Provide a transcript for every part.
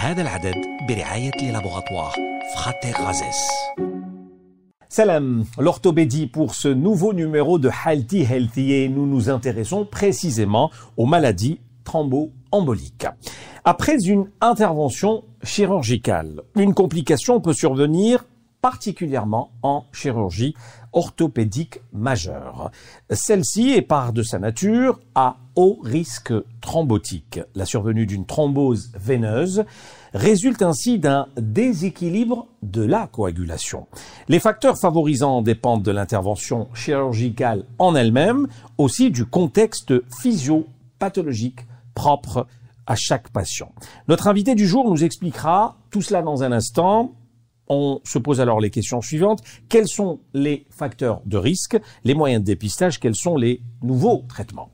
هذا العدد برعاية لابوغاتوار Frater Razes. Salam, l'orthopédie pour ce nouveau numéro de Healthy Healthy et nous nous intéressons précisément aux maladies thromboemboliques. Après une intervention chirurgicale, une complication peut survenir particulièrement en chirurgie orthopédique majeure. Celle-ci est par de sa nature à haut risque thrombotique. La survenue d'une thrombose veineuse résulte ainsi d'un déséquilibre de la coagulation. Les facteurs favorisants dépendent de l'intervention chirurgicale en elle-même, aussi du contexte physiopathologique propre à chaque patient. Notre invité du jour nous expliquera tout cela dans un instant. On se pose alors les questions suivantes. Quels sont les facteurs de risque, les moyens de dépistage, quels sont les nouveaux traitements?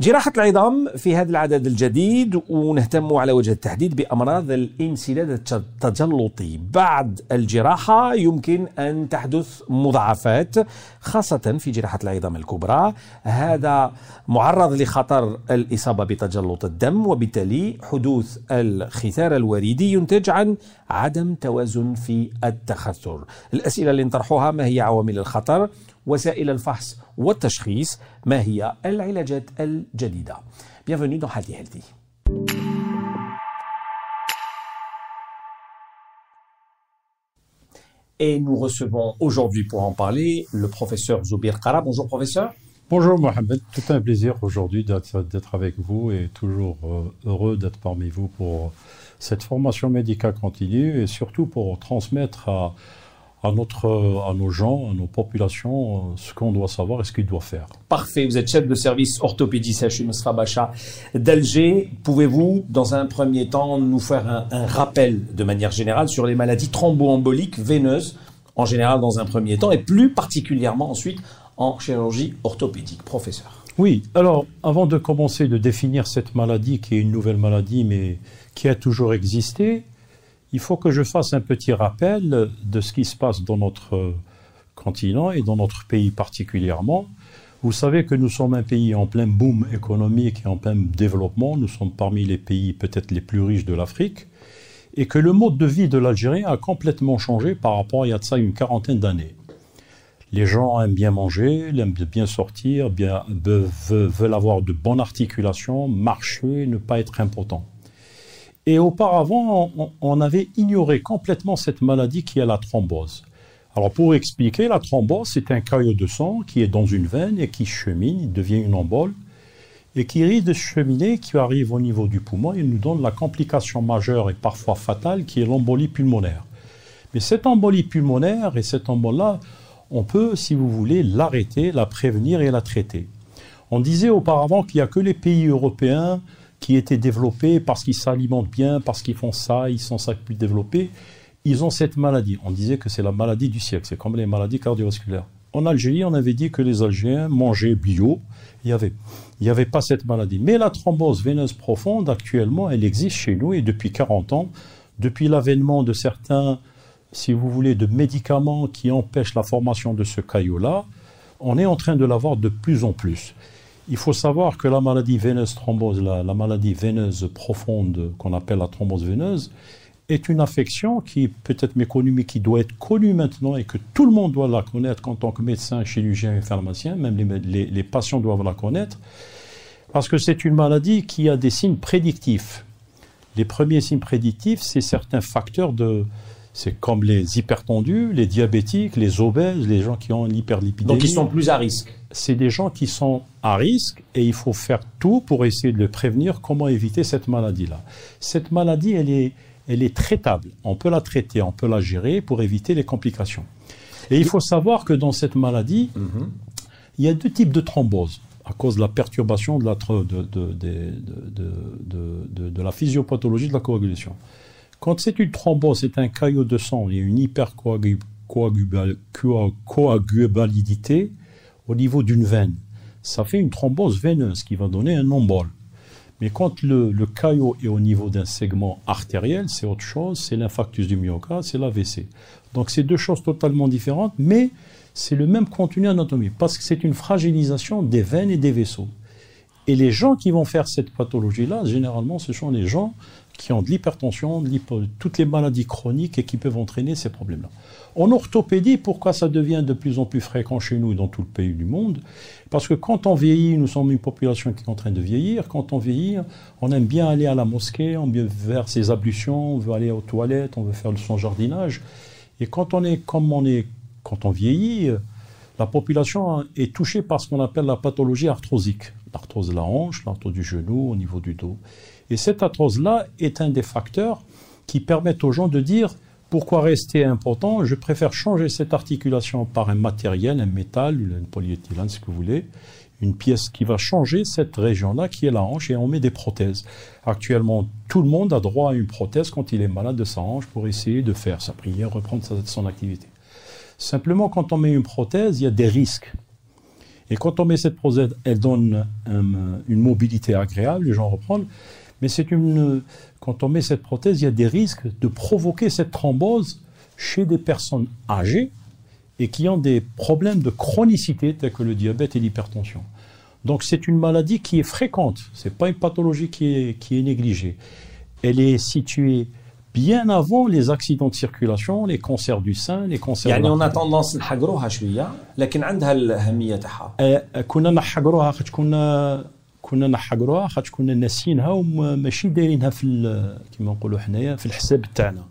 جراحة العظام في هذا العدد الجديد ونهتم على وجه التحديد بأمراض الانسداد التجلطي. بعد الجراحة يمكن أن تحدث مضاعفات خاصة في جراحة العظام الكبرى. هذا معرض لخطر الإصابة بتجلط الدم وبالتالي حدوث الخثار الوريدي ينتج عن عدم توازن في التخثر الأسئلة اللي نطرحوها ما هي عوامل الخطر وسائل الفحص والتشخيص ما هي العلاجات الجديدة Bienvenue dans Healthy Healthy. Et nous recevons aujourd'hui pour en parler le professeur Zoubir Kara. Bonjour professeur. Bonjour Mohamed, tout un plaisir aujourd'hui d'être avec vous et toujours heureux d'être parmi vous pour cette formation médicale continue et surtout pour transmettre à, à, notre, à nos gens, à nos populations, ce qu'on doit savoir et ce qu'ils doivent faire. Parfait, vous êtes chef de service orthopédie CHU Bacha d'Alger. Pouvez-vous, dans un premier temps, nous faire un, un, rappel de manière générale sur les maladies thromboemboliques veineuses, en général dans un premier temps, et plus particulièrement ensuite en chirurgie orthopédique? Professeur. Oui, alors avant de commencer de définir cette maladie qui est une nouvelle maladie mais qui a toujours existé, il faut que je fasse un petit rappel de ce qui se passe dans notre continent et dans notre pays particulièrement. Vous savez que nous sommes un pays en plein boom économique et en plein développement. Nous sommes parmi les pays peut-être les plus riches de l'Afrique. Et que le mode de vie de l'Algérien a complètement changé par rapport à il y a ça une quarantaine d'années. Les gens aiment bien manger, aiment bien sortir, veulent avoir de bonnes articulations, marcher, ne pas être impotent. Et auparavant, on, avait ignoré complètement cette maladie qui est la thrombose. Alors pour expliquer, la thrombose, c'est un caillot de sang qui est dans une veine et qui chemine, devient une embole, et qui risque de cheminer, qui arrive au niveau du poumon et nous donne la complication majeure et parfois fatale qui est l'embolie pulmonaire. Mais cette embolie pulmonaire et cette embole-là, on peut, si vous voulez, l'arrêter, la prévenir et la traiter. On disait auparavant qu'il n'y a que les pays européens qui étaient développés parce qu'ils s'alimentent bien, parce qu'ils font ça, ils sont ça plus développés. Ils ont cette maladie. On disait que c'est la maladie du siècle, c'est comme les maladies cardiovasculaires. En Algérie, on avait dit que les Algériens mangeaient bio. Il n'y avait, y avait pas cette maladie. Mais la thrombose veineuse profonde, actuellement, elle existe chez nous et depuis 40 ans, depuis l'avènement de certains si vous voulez, de médicaments qui empêchent la formation de ce caillot-là, on est en train de l'avoir de plus en plus. Il faut savoir que la maladie veineuse thrombose, la, la maladie veineuse profonde qu'on appelle la thrombose veineuse, est une affection qui est peut-être méconnue, mais qui doit être connue maintenant et que tout le monde doit la connaître en tant que médecin, chirurgien et pharmacien, même les, les patients doivent la connaître, parce que c'est une maladie qui a des signes prédictifs. Les premiers signes prédictifs, c'est certains facteurs de, c'est comme les hypertendus, les diabétiques, les obèses, les gens qui ont une hyperlipidémie. Donc ils sont plus à risque. C'est des gens qui sont à risque et il faut faire tout pour essayer de les prévenir comment éviter cette maladie-là. Cette maladie, elle est, elle est traitable. On peut la traiter, on peut la gérer pour éviter les complications. Et il faut savoir que dans cette maladie, mm -hmm. il y a deux types de thromboses à cause de la perturbation de la, de, de, de la physiopathologie de la coagulation. Quand c'est une thrombose, c'est un caillot de sang, il y a une hypercoagulabilité au niveau d'une veine. Ça fait une thrombose veineuse qui va donner un embole. Mais quand le, le caillot est au niveau d'un segment artériel, c'est autre chose, c'est l'infarctus du myocarde, c'est l'AVC. Donc c'est deux choses totalement différentes, mais c'est le même contenu anatomique, parce que c'est une fragilisation des veines et des vaisseaux. Et les gens qui vont faire cette pathologie-là, généralement, ce sont les gens qui ont de l'hypertension, de toutes les maladies chroniques et qui peuvent entraîner ces problèmes-là. En orthopédie, pourquoi ça devient de plus en plus fréquent chez nous et dans tout le pays du monde? Parce que quand on vieillit, nous sommes une population qui est en train de vieillir. Quand on vieillit, on aime bien aller à la mosquée, on veut faire ses ablutions, on veut aller aux toilettes, on veut faire son jardinage. Et quand on est comme on est, quand on vieillit, la population est touchée par ce qu'on appelle la pathologie arthrosique. L'arthrose de la hanche, l'arthrose du genou, au niveau du dos. Et cette arthrose-là est un des facteurs qui permettent aux gens de dire pourquoi rester important Je préfère changer cette articulation par un matériel, un métal, une polyéthylène, ce que vous voulez, une pièce qui va changer cette région-là qui est la hanche et on met des prothèses. Actuellement, tout le monde a droit à une prothèse quand il est malade de sa hanche pour essayer de faire sa prière, reprendre son activité. Simplement, quand on met une prothèse, il y a des risques. Et quand on met cette prothèse, elle donne un- une mobilité agréable, les gens reprennent. Mais c'est une, quand on met cette prothèse, il y a des risques de provoquer cette thrombose chez des personnes âgées et qui ont des problèmes de chronicité tels que le diabète et l'hypertension. Donc c'est une maladie qui est fréquente, ce n'est pas une pathologie qui est, qui est négligée. Elle est située bien avant les accidents de circulation, les cancers du sein, les cancers يعني de on la- a tendance نحقروها شويه لكن عندها الاهميه تاعها آه، كنا نحقروها خاطر كنا كنا نحقروها خاطر كنا ناسينها وماشي دايرينها في ال- كيما نقولوا حنايا في الحساب تاعنا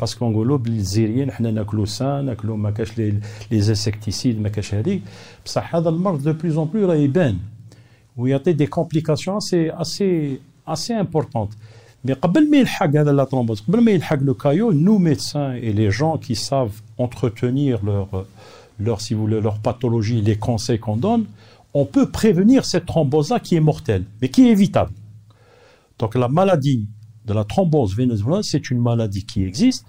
باسكو نقولوا بالجزائريين حنا ناكلوا سان ناكلوا ما كاش لي لي انسكتيسيد ما كاش هذيك بصح هذا المرض دو بلوس اون بلوس راه يبان ويعطي دي كومبليكاسيون اسي اسي اسي امبورطونت Mais قبل ما يلحق هذا لا thrombose, قبل ما يلحق le caillot, nous médecins et les gens qui savent entretenir leur, leur, si vous voulez, leur pathologie, les conseils qu'on donne, on peut prévenir cette thrombose-là qui est mortelle, mais qui est évitable. Donc la maladie de la thrombose vénézuélienne, c'est une maladie qui existe,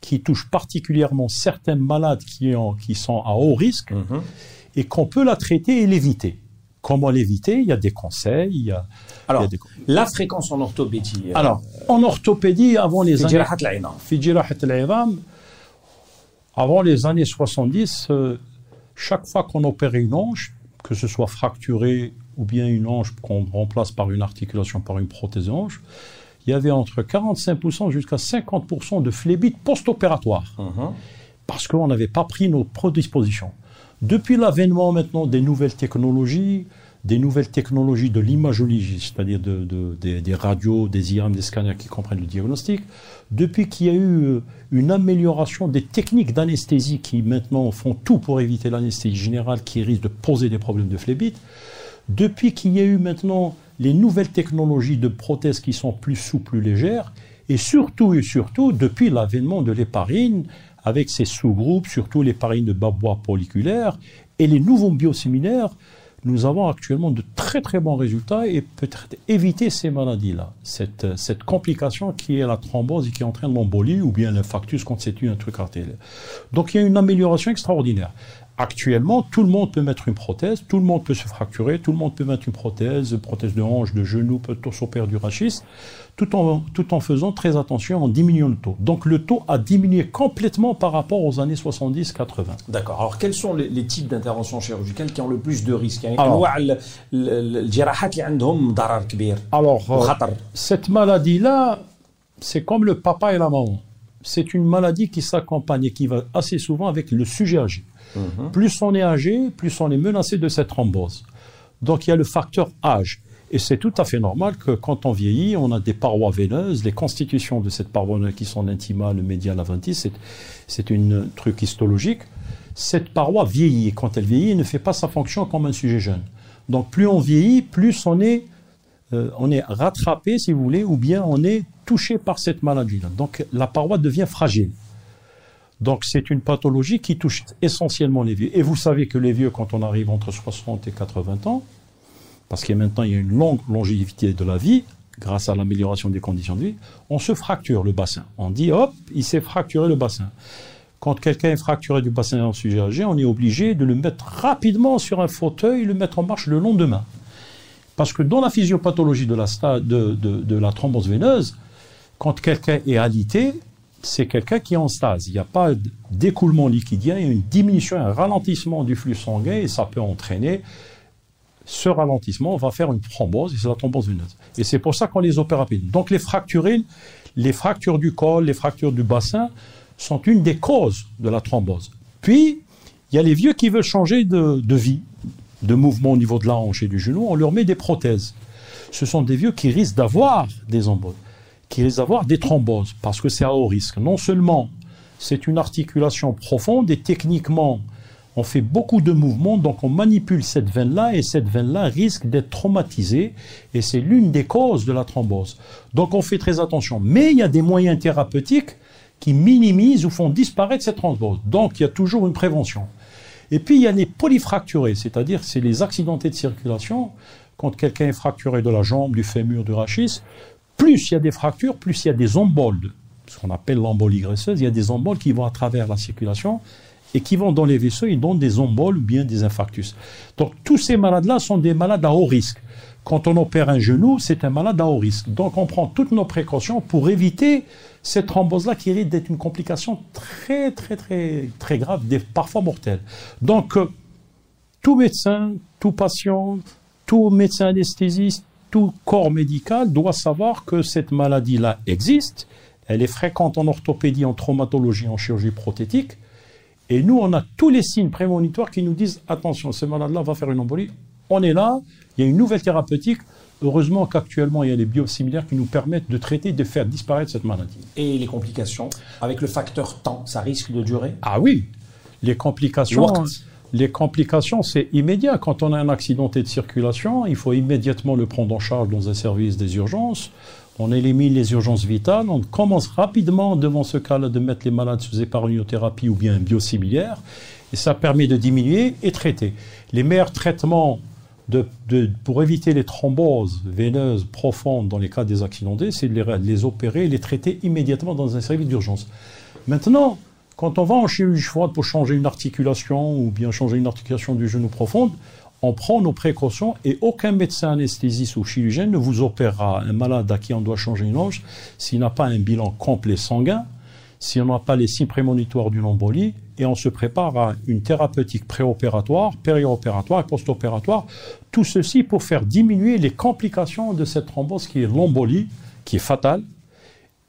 qui touche particulièrement certains malades qui, sont à haut risque, mhm. et qu'on peut la traiter et l'éviter. Comment l'éviter? Il y a des conseils. Alors, la fréquence en orthopédie. Euh, Alors, en orthopédie, avant les années... Avant les années 70, euh, chaque fois qu'on opérait une hanche, que ce soit fracturée ou bien une hanche qu'on remplace par une articulation, par une prothèse hanche, il y avait entre 45% jusqu'à 50% de phlébite post-opératoire parce qu'on n'avait pas pris nos prédispositions. Depuis l'avènement maintenant des nouvelles technologies, des nouvelles technologies de l'imagologie, c'est-à-dire de- de- des, radios, des IRM, des scanners qui comprennent le diagnostic, depuis qu'il y a eu euh, une amélioration des techniques d'anesthésie qui maintenant font tout pour éviter l'anesthésie générale qui risque de poser des problèmes de phlébite, depuis qu'il y a eu maintenant les nouvelles technologies de prothèses qui sont plus souples, plus légères, et surtout et surtout depuis l'avènement de l'héparine, avec ses sous-groupes, surtout l'héparine de bas bois folliculaire, et les nouveaux biosimilaires, nous avons actuellement de très très bons résultats et peut-être éviter ces maladies-là, cette, euh, cette complication qui est la thrombose et qui entraîne l'embolie ou bien l'infarctus constitue un truc artériel. Donc il y a une amélioration extraordinaire actuellement, tout le monde peut mettre une prothèse, tout le monde peut se fracturer, tout le monde peut mettre une prothèse, prothèse de hanche, de genou, peut s'opérer du rachis, tout en, tout en faisant très attention en diminuant le taux. Donc le taux a diminué complètement par rapport aux années 70-80. D'accord. Alors quels sont les, types d'interventions chirurgicales qui ont le plus de risques? Hein, Alors, euh, cette maladie-là, c'est comme le papa et la maman. C'est une maladie qui s'accompagne et qui va assez souvent avec le sujet âgé. Plus on est âgé, plus on est menacé de cette thrombose. Donc il y a le facteur âge. Et c'est tout à fait normal que quand on vieillit, on a des parois veineuses. Les constitutions de cette paroi veineuse qui sont l'intima, le médial, la c'est, c'est un truc histologique. Cette paroi vieillit. Quand elle vieillit, elle ne fait pas sa fonction comme un sujet jeune. Donc plus on vieillit, plus on est euh, on est rattrapé, si vous voulez, ou bien on est touché par cette maladie-là. Donc la paroi devient fragile. Donc c'est une pathologie qui touche essentiellement les vieux. Et vous savez que les vieux, quand on arrive entre 60 et 80 ans, parce a maintenant il y a une longue longévité de la vie, grâce à l'amélioration des conditions de vie, on se fracture le bassin. On dit hop, il s'est fracturé le bassin. Quand quelqu'un est fracturé du bassin en sujet âgé, on est obligé de le mettre rapidement sur un fauteuil, le mettre en marche le lendemain. Parce que dans la physiopathologie de la thrombose veineuse, quand quelqu'un est alité, c'est quelqu'un qui est en stase. Il n'y a pas d'écoulement liquidien, il y a une diminution, un ralentissement du flux sanguin et ça peut entraîner ce ralentissement va faire une thrombose, et c'est la thrombose veineuse. Et c'est pour ça qu'on les opère rapidement. Donc les fractures, les fractures du col, les fractures du bassin sont une des causes de la thrombose. Puis, il y a les vieux qui veulent changer de, vie, de mouvement au niveau de la hanche et du genou, on leur met des prothèses. Ce sont des vieux qui risquent d'avoir des embolies, qui risquent d'avoir des thromboses, parce que c'est à haut risque. Non seulement c'est une articulation profonde et techniquement, on fait beaucoup de mouvements, donc on manipule cette veine-là et cette veine-là risque d'être traumatisée et c'est l'une des causes de la thrombose. Donc on fait très attention. Mais il y a des moyens thérapeutiques qui minimisent ou font disparaître cette thrombose. Donc il y a toujours une prévention. Et puis il y a les polyfracturés, c'est-à-dire c'est les accidentés de circulation. Quand quelqu'un est fracturé de la jambe, du fémur, du rachis, plus il y a des fractures, plus il y a des emboles, ce qu'on appelle l'embolie graisseuse. Il y a des emboles qui vont à travers la circulation et qui vont dans les vaisseaux, ils donnent des emboles ou bien des infarctus. Donc tous ces malades-là sont des malades à haut risque. Quand on opère un genou, c'est un malade à haut risque. Donc on prend toutes nos précautions pour éviter cette thrombose-là qui risque d'être une complication très très très très grave, parfois mortelle. Donc euh, tout médecin, tout patient, tout médecin anesthésiste, tout corps médical doit savoir que cette maladie-là existe. Elle est fréquente en orthopédie, en traumatologie, en chirurgie prothétique. Et nous, on a tous les signes prémonitoires qui nous disent attention, ce malade-là va faire une embolie. On est là, il y a une nouvelle thérapeutique. Heureusement qu'actuellement, il y a les biosimilaires qui nous permettent de traiter, de faire disparaître cette maladie. Et les complications? Avec le facteur temps, ça risque de durer? Ah oui Les complications. Les complications, c'est immédiat. Quand on a un accidenté de circulation, il faut immédiatement le prendre en charge dans un service des urgences on élimine les urgences vitales, on commence rapidement devant ce cas-là de mettre les malades sous épargniothérapie ou bien biosimilaire, et ça permet de diminuer et traiter. Les meilleurs traitements pour éviter les thromboses veineuses profondes dans les cas des accidentés, c'est de les, opérer et les traiter immédiatement dans un service d'urgence. Maintenant, quand on va en chirurgie froide pour changer une articulation ou bien changer une articulation du genou profonde, on prend nos précautions et aucun médecin anesthésiste ou chirurgien ne vous opérera un malade à qui on doit changer une hanche s'il n'a pas un bilan complet sanguin, si on n'a pas les signes prémonitoires d'une embolie, et on se prépare à une thérapeutique préopératoire, périopératoire et post-opératoire. Tout ceci pour faire diminuer les complications de cette thrombose qui est l'embolie, qui est fatale,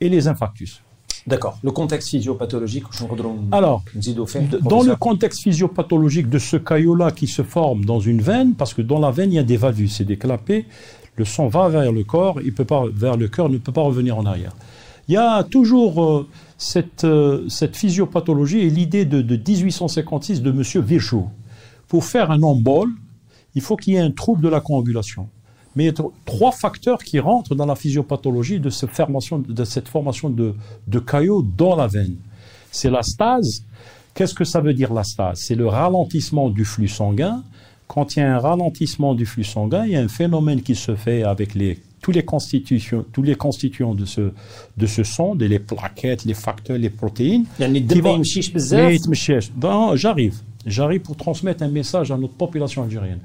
et les infarctus. D'accord. Le contexte physiopathologique, Alors, dans le contexte physiopathologique de ce caillot-là qui se forme dans une veine, parce que dans la veine, il y a des valvules, c'est des clapets, le sang va vers le corps, il peut pas, vers le cœur, ne peut pas revenir en arrière. Il y a toujours euh, cette, euh, cette, physiopathologie et l'idée de, 1856 de M. Virchow. Pour faire un embol, il faut qu'il y ait un trouble de la coagulation. Mais il y a trois facteurs qui rentrent dans la physiopathologie de, cette formation de, cette formation de, de caillots dans la veine. C'est la stase. Qu'est-ce que ça veut dire la stase? C'est le ralentissement du flux sanguin. Quand il y a un ralentissement du flux sanguin, il y a un phénomène qui se fait avec les, tous, les constitutions, tous les constituants de ce, de ce son, les plaquettes, les facteurs, les protéines. J'arrive. J'arrive pour transmettre un message à notre population algérienne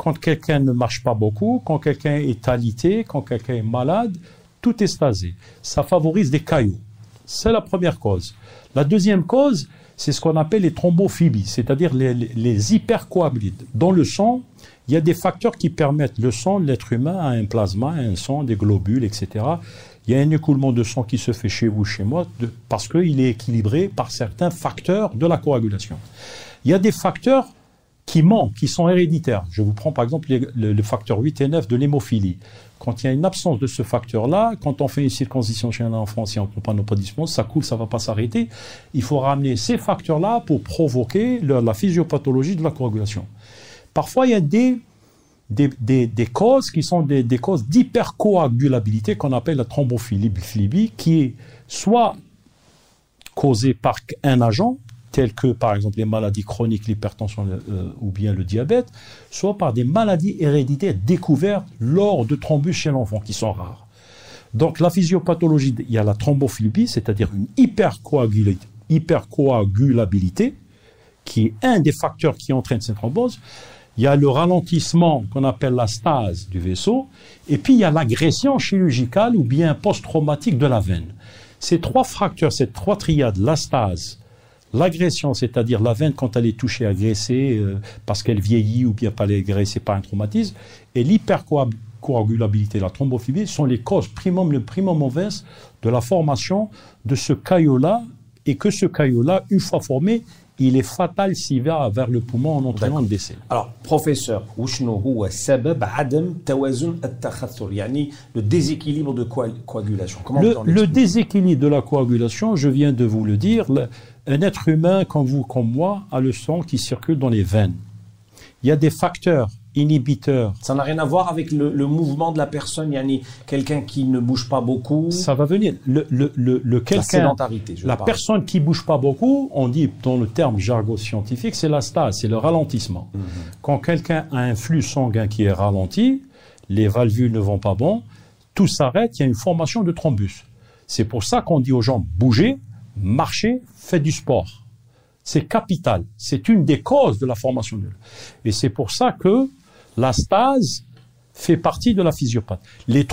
quand quelqu'un ne marche pas beaucoup, quand quelqu'un est alité, quand quelqu'un est malade, tout est stasé. Ça favorise des caillots. C'est la première cause. La deuxième cause, c'est ce qu'on appelle les thrombophibies, c'est-à-dire les, les. Dans le sang, il y a des facteurs qui permettent le sang l'être humain à un plasma, un sang, des globules, etc. Il y a un écoulement de sang qui se fait chez vous, chez moi, parce qu'il est équilibré par certains facteurs de la coagulation. Il y a des facteurs qui manquent, qui sont héréditaires. Je vous prends par exemple le, facteur 8 et 9 de l'hémophilie. Quand il y a une absence de ce facteur-là, quand on fait une circoncision chez un enfant, si on ne prend pas nos prédispositions, ça coule, ça ne va pas s'arrêter. Il faut ramener ces facteurs-là pour provoquer la physiopathologie de la coagulation. Parfois, il y a des, des, causes qui sont des, causes d'hypercoagulabilité qu'on appelle la thrombophilie, qui est soit causée par un agent, telles que par exemple les maladies chroniques, l'hypertension euh, ou bien le diabète, soit par des maladies héréditaires découvertes lors de thrombus chez l'enfant, qui sont rares. Donc la physiopathologie, il y a la thrombophilipie, c'est-à-dire une hypercoagulabilité, qui est un des facteurs qui entraîne cette thrombose. Il y a le ralentissement qu'on appelle la stase du vaisseau, et puis il y a l'agression chirurgicale ou bien post-traumatique de la veine. Ces trois fractures, ces trois triades, la stase, L'agression, c'est-à-dire la veine quand elle est touchée, agressée, euh, parce qu'elle vieillit ou bien pas agressée par un traumatisme, et l'hypercoagulabilité, la thrombophilie, sont les causes primum, le primum mauvaise de la formation de ce caillot-là, et que ce caillot-là, une fois formé, il est fatal s'il va vers le poumon en entraînant le décès. Alors, professeur, le déséquilibre de coagulation Comment Le, le déséquilibre de la coagulation, je viens de vous le dire, un être humain comme vous, comme moi, a le sang qui circule dans les veines. Il y a des facteurs inhibiteurs. Ça n'a rien à voir avec le, le mouvement de la personne, yani quelqu'un qui ne bouge pas beaucoup, Ça va venir. Le, le, le, quelqu'un, sédentarité. Je la personne qui bouge pas beaucoup, on dit dans le terme jargon scientifique, c'est la stase, c'est le ralentissement. Mhm. Quand quelqu'un a un flux sanguin qui est ralenti, les valvules ne vont pas bon, tout s'arrête, il y a une formation de thrombus. C'est pour ça qu'on dit aux gens bougez, marchez, faites du sport. C'est capital. C'est une des causes de la formation de Et c'est pour ça que la stase fait partie de la physiopathie. Les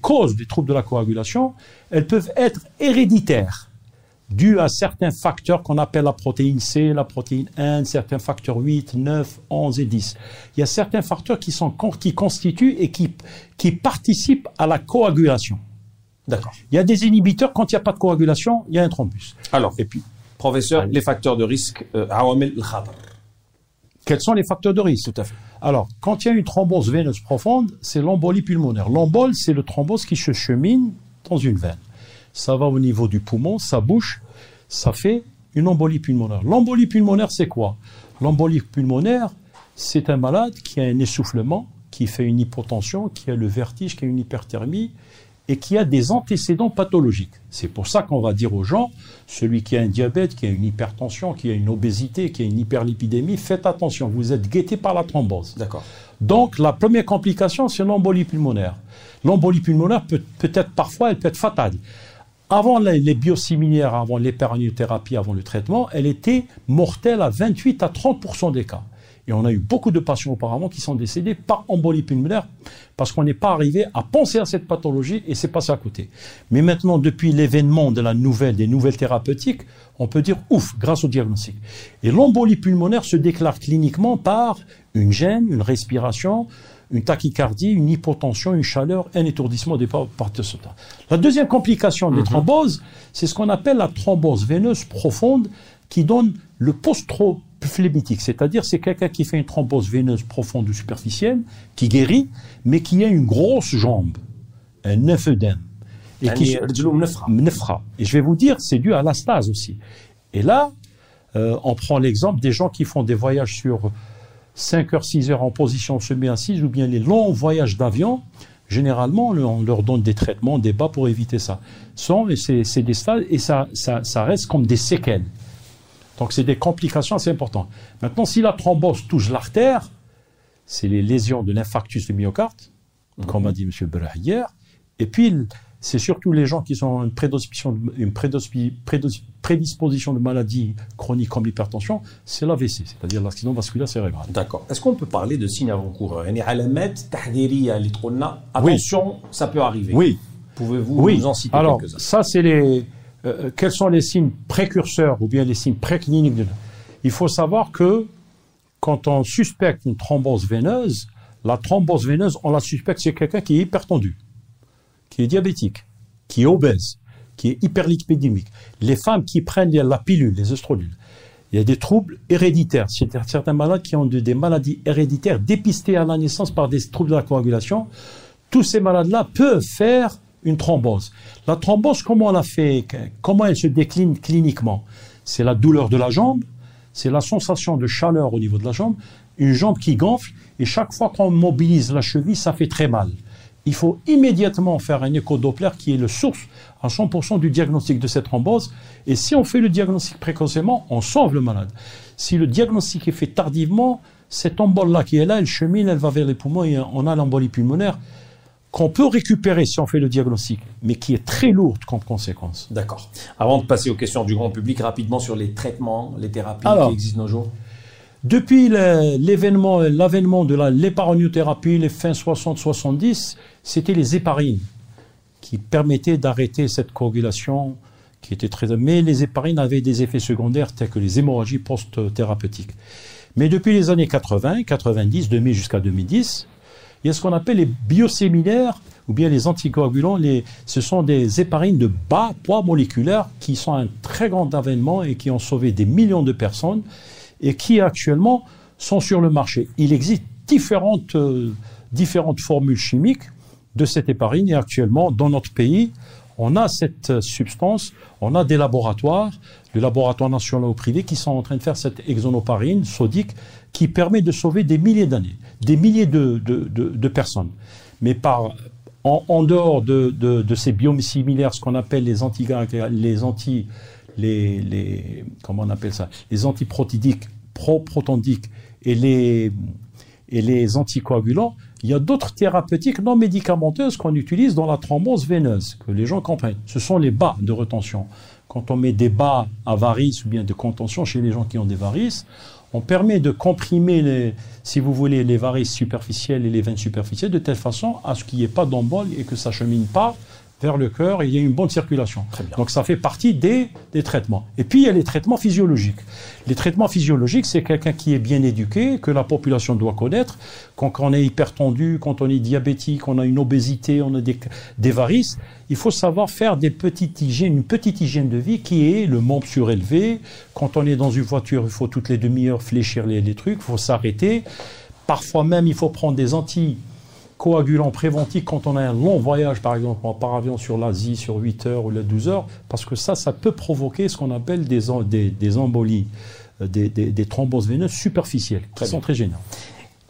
causes des troubles de la coagulation, elles peuvent être héréditaires, dues à certains facteurs qu'on appelle la protéine C, la protéine 1, certains facteurs 8, 9, 11 et 10. Il y a certains facteurs qui sont, qui constituent et qui participent à la coagulation. D'accord. Il y a des inhibiteurs quand il n'y a pas de coagulation, il y a un thrombus. Alors, et puis, professeur, les facteurs de risque, euh, quels sont les facteurs de risque Tout à fait. Alors, quand il y a une thrombose veineuse profonde, c'est l'embolie pulmonaire. L'embole, c'est le thrombose qui se chemine dans une veine. Ça va au niveau du poumon, ça bouche, ça fait une embolie pulmonaire. L'embolie pulmonaire, c'est quoi? L'embolie pulmonaire, c'est un malade qui a un essoufflement, qui fait une hypotension, qui a le vertige, qui a une hyperthermie, et qui a des antécédents pathologiques. C'est pour ça qu'on va dire aux gens, celui qui a un diabète, qui a une hypertension, qui a une obésité, qui a une hyperlipidémie, faites attention, vous êtes guetté par la thrombose. D'accord. Donc la première complication, c'est l'embolie pulmonaire. L'embolie pulmonaire peut, peut être parfois, elle peut être fatale. Avant les, les biosimilaires, avant l'éperaniothérapie, avant le traitement, elle était mortelle à 28 à 30 des cas. Et on a eu beaucoup de patients auparavant qui sont décédés par embolie pulmonaire parce qu'on n'est pas arrivé à penser à cette pathologie et c'est passé à côté. Mais maintenant, depuis l'événement de la nouvelle, des nouvelles thérapeutiques, on peut dire ouf, grâce au diagnostic. Et l'embolie pulmonaire se déclare cliniquement par une gêne, une respiration, une tachycardie, une hypotension, une chaleur, un étourdissement des parties sautantes. La deuxième complication des thromboses, c'est ce qu'on appelle la thrombose veineuse profonde qui donne le phlébitique, c'est-à-dire c'est quelqu'un qui fait une thrombose veineuse profonde ou superficielle, qui guérit, mais qui a une grosse jambe, un œdème. Et qui Et je vais vous dire, c'est dû à la stase aussi. Et là, euh, on prend l'exemple des gens qui font des voyages sur 5 heures, 6 heures en position semi-assise ou bien les longs voyages d'avion. Généralement, on leur donne des traitements, des bas pour éviter ça. C'est des stades et ça, ça reste comme des séquelles. Donc c'est des complications assez importantes. Maintenant, si la thrombose touche l'artère, c'est les lésions de l'infarctus du myocarde, mhm. comme a dit M. Berah hier. Et puis, c'est surtout les gens qui ont une, prédisposition, de maladies chroniques comme l'hypertension, c'est l'AVC, c'est-à-dire l'accident vasculaire cérébral. D'accord. Est-ce qu'on peut parler de signes avant-coureurs? Attention, ça peut arriver. Oui. Pouvez-vous nous en citer Alors, quelques-uns? Ça, c'est les euh, quels sont les signes précurseurs ou bien les signes précliniques. Il faut savoir que quand on suspecte une thrombose veineuse, la thrombose veineuse, on la suspecte, c'est quelqu'un qui est hypertendu, qui est diabétique, qui est obèse, qui est hyperlipidémique. Les femmes qui prennent la pilule, les oestrogènes, il y a des troubles héréditaires. C'est-à-dire certains malades qui ont de- des maladies héréditaires dépistées à la naissance par des troubles de la coagulation. Tous ces malades-là peuvent faire une thrombose. La thrombose, comment on la fait Comment elle se décline cliniquement? C'est la douleur de la jambe, c'est la sensation de chaleur au niveau de la jambe, une jambe qui gonfle, et chaque fois qu'on mobilise la cheville, ça fait très mal. Il faut immédiatement faire un écho-doppler qui est le source à 100% du diagnostic de cette thrombose. Et si on fait le diagnostic précocement, on sauve le malade. Si le diagnostic est fait tardivement, cette embole-là qui est là, elle chemine, elle va vers les poumons et on a l'embolie pulmonaire qu'on peut récupérer si on fait le diagnostic, mais qui est très lourde comme conséquence. D'accord. Avant de passer aux questions du grand public, rapidement sur les traitements, les thérapies Alors. qui existent nos jours. Depuis l'événement, l'avènement de l'épargnothérapie, les fins 60-70, c'était les héparines qui permettaient d'arrêter cette coagulation qui étaient très. Mais les héparines avaient des effets secondaires tels que les hémorragies post-thérapeutiques. Mais depuis les années 80, 90, 2000 jusqu'à 2010, il y a ce qu'on appelle les biosimilaires ou bien les anticoagulants. Ce sont des héparines de bas poids moléculaire qui sont un très grand avènement et qui ont sauvé des millions de personnes et qui actuellement sont sur le marché. Il existe différentes, euh, formules chimiques de cette héparine et actuellement dans notre pays, on a cette substance, on a des laboratoires, le laboratoire national ou privé, qui sont en train de faire cette exonoparine sodique qui permet de sauver des milliers d'années, des milliers de, personnes. Mais par, en, en dehors de, ces biosimilaires, ce qu'on appelle les anti, les anti, les, les, comment on appelle ça, les antiprotidiques, et les, et les anticoagulants, il y a d'autres thérapeutiques non médicamenteuses qu'on utilise dans la thrombose veineuse, que les gens comprennent. Ce sont les bas de retention. Quand on met des bas à varices ou bien de contention chez les gens qui ont des varices, on permet de comprimer, les, si vous voulez, les varices superficielles et les veines superficielles de telle façon à ce qu'il n'y ait pas d'embole et que ça chemine pas vers le cœur et il y a une bonne circulation. Donc ça fait partie des, des, traitements. Et puis il y a les traitements physiologiques. Les traitements physiologiques, c'est quelqu'un qui est bien éduqué, que la population doit connaître. Quand, on est hypertendu, quand on est diabétique, on a une obésité, on a des, des varices, il faut savoir faire des petites hygiènes, une petite hygiène de vie qui est le membre surélevé. Quand on est dans une voiture, il faut toutes les demi-heures fléchir les, les trucs, il faut s'arrêter. Parfois même, il faut prendre des anti coagulant préventif quand on a un long voyage, par exemple, par avion sur l'Asie, sur 8 heures ou 12 heures, parce que ça, ça peut provoquer ce qu'on appelle des, des, embolies, euh, des, des, thromboses veineuses superficielles, qui sont très gênantes.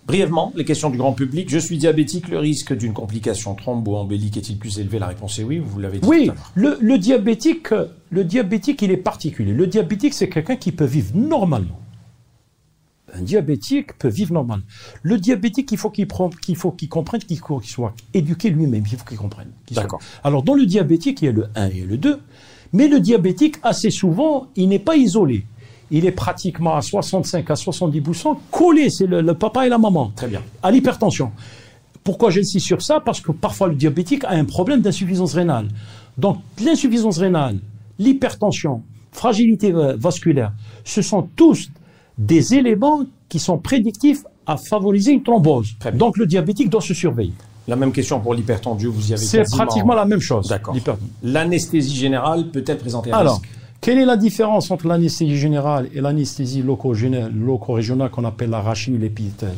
Brièvement, les questions du grand public. Je suis diabétique, le risque d'une complication thromboembolique est-il plus élevé? La réponse est oui, vous l'avez dit. Oui, le, le, diabétique, le diabétique, il est particulier. Le diabétique, c'est quelqu'un qui peut vivre normalement un diabétique peut vivre normal. Le diabétique, il faut qu'il qu'il faut qu'il comprenne, qu'il soit éduqué lui-même, il faut qu'il comprenne. D'accord. Alors dans le diabétique, il y a le 1 et le 2, mais le diabétique, assez souvent, il n'est pas isolé. Il est pratiquement à 65 à 70% collé, c'est le, papa et la maman. Très bien. À l'hypertension. Pourquoi j'insiste sur ça? Parce que parfois le diabétique a un problème d'insuffisance rénale. Donc l'insuffisance rénale, l'hypertension, fragilité vasculaire, ce sont tous des éléments qui sont prédictifs à favoriser une thrombose. Donc le diabétique doit se surveiller. La même question pour l'hypertendu, vous y avez C'est pratiquement la même chose. D'accord. L'anesthésie générale peut-elle présenter un Alors, quelle est la différence entre l'anesthésie générale et l'anesthésie loco-régionale qu'on appelle la rachine l'épithèle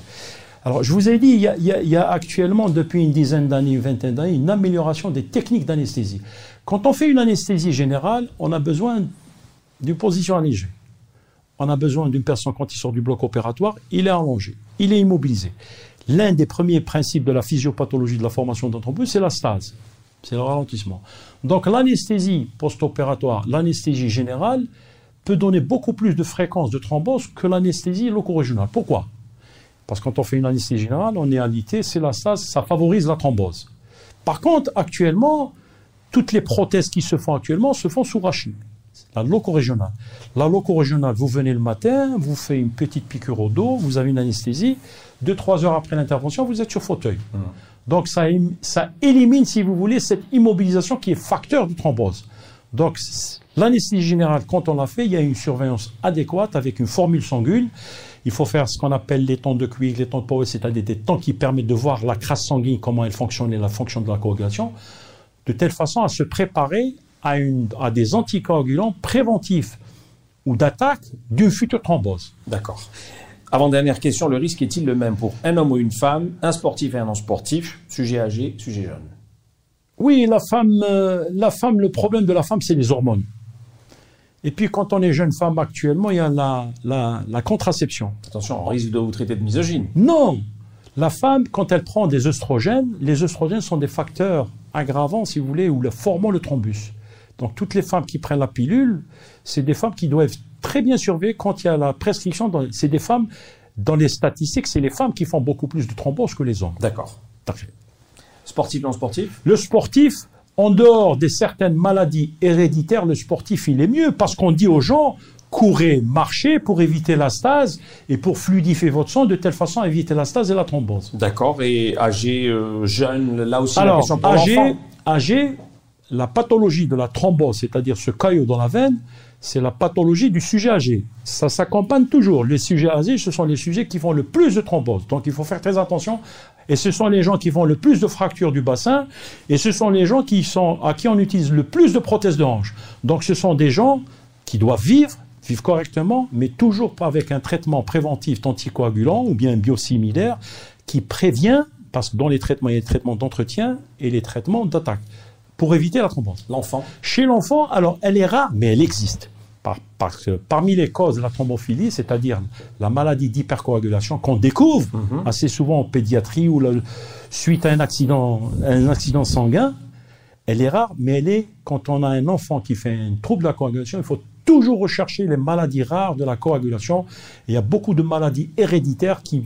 Alors, je vous ai dit, il y, a, il y, a, actuellement, depuis une dizaine d'années, une vingtaine d'années, une amélioration des techniques d'anesthésie. Quand on fait une anesthésie générale, on a besoin d'une position allégée on a besoin d'une personne quand il sort du bloc opératoire, il est allongé, il est immobilisé. L'un des premiers principes de la physiopathologie de la formation thrombus, c'est la stase, c'est le ralentissement. Donc l'anesthésie post-opératoire, l'anesthésie générale, peut donner beaucoup plus de fréquence de thrombose que l'anesthésie loco-régionale. Pourquoi? Parce que quand on fait une anesthésie générale, en réalité, c'est la stase, ça favorise la thrombose. Par contre, actuellement, toutes les prothèses qui se font actuellement se font sous rachis la loco-régionale. La loco-régionale, vous venez le matin, vous faites une petite piqûre au dos, vous avez une anesthésie. Deux, trois heures après l'intervention, vous êtes sur fauteuil. Mmh. Donc ça, ça élimine, si vous voulez, cette immobilisation qui est facteur de thrombose. Donc l'anesthésie générale, quand on l'a fait, il y a une surveillance adéquate avec une formule sanguine. Il faut faire ce qu'on appelle les temps de cuivre, les temps de power, c'est-à-dire des temps qui permettent de voir la crasse sanguine, comment elle fonctionne et la fonction de la coagulation, de telle façon à se préparer à, des anticoagulants préventifs ou d'attaque d'une future thrombose. D'accord. Avant-dernière question, le risque est-il le même pour un homme ou une femme, un sportif et un non-sportif, sujet âgé, sujet jeune Oui, la femme, euh, la femme, le problème de la femme, c'est les hormones. Et puis quand on est jeune femme actuellement, il y a la, la, contraception. Attention, on risque de vous traiter de misogyne. Non La femme, quand elle prend des œstrogènes, les œstrogènes sont des facteurs aggravants, si vous voulez, ou formant le thrombus. Donc toutes les femmes qui prennent la pilule, c'est des femmes qui doivent très bien surveiller quand il y a la prescription. C'est des femmes, dans les statistiques, c'est les femmes qui font beaucoup plus de thrombose que les hommes. D'accord. Sportif, non sportif? Le sportif, en dehors des certaines maladies héréditaires, le sportif, il est mieux parce qu'on dit aux gens, courez, marchez pour éviter la stase et pour fluidifier votre sang de telle façon à éviter la stase et la thrombose. D'accord. Et âgé, euh, jeune, là aussi, Alors, la question pour âgé, âgé, la pathologie de la thrombose, c'est-à-dire ce caillot dans la veine, c'est la pathologie du sujet âgé. Ça s'accompagne toujours. Les sujets âgés, ce sont les sujets qui font le plus de thrombose. Donc il faut faire très attention. Et ce sont les gens qui font le plus de fractures du bassin. Et ce sont les gens qui sont, à qui on utilise le plus de prothèses de hanche. Donc ce sont des gens qui doivent vivre, vivre correctement, mais toujours pas avec un traitement préventif anticoagulant ou bien biosimilaire qui prévient, parce que dans les traitements, il y a les traitements d'entretien et les traitements d'attaque pour éviter la thrombose. L'enfant. Chez l'enfant, alors elle est rare, mais elle existe. parce que parmi les causes de la thrombophilie, c'est-à-dire la maladie d'hypercoagulation qu'on découvre mhm. assez souvent en pédiatrie ou suite à un accident, un accident sanguin, elle est rare, mais elle est quand on a un enfant qui fait un trouble de la coagulation, il faut toujours rechercher les maladies rares de la coagulation. il y a beaucoup de maladies héréditaires qui,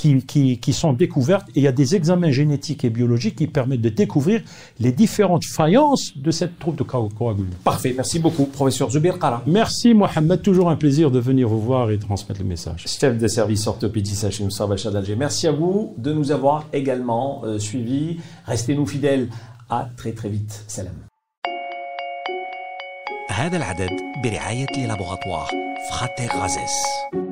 qui, qui, sont découvertes et il y a des examens génétiques et biologiques qui permettent de découvrir les différentes faillances de cette trouble de coagulation. Parfait, merci beaucoup, professeur Zubir Kara. Merci Mohamed, toujours un plaisir de venir vous voir et transmettre le message. Chef de service orthopédie Sachin Moussa d'Alger, merci à vous de nous avoir également euh, suivis. Restez-nous fidèles. À très très vite. Salam. هذا العدد برعاية لابوغاتوار فراتير غازيس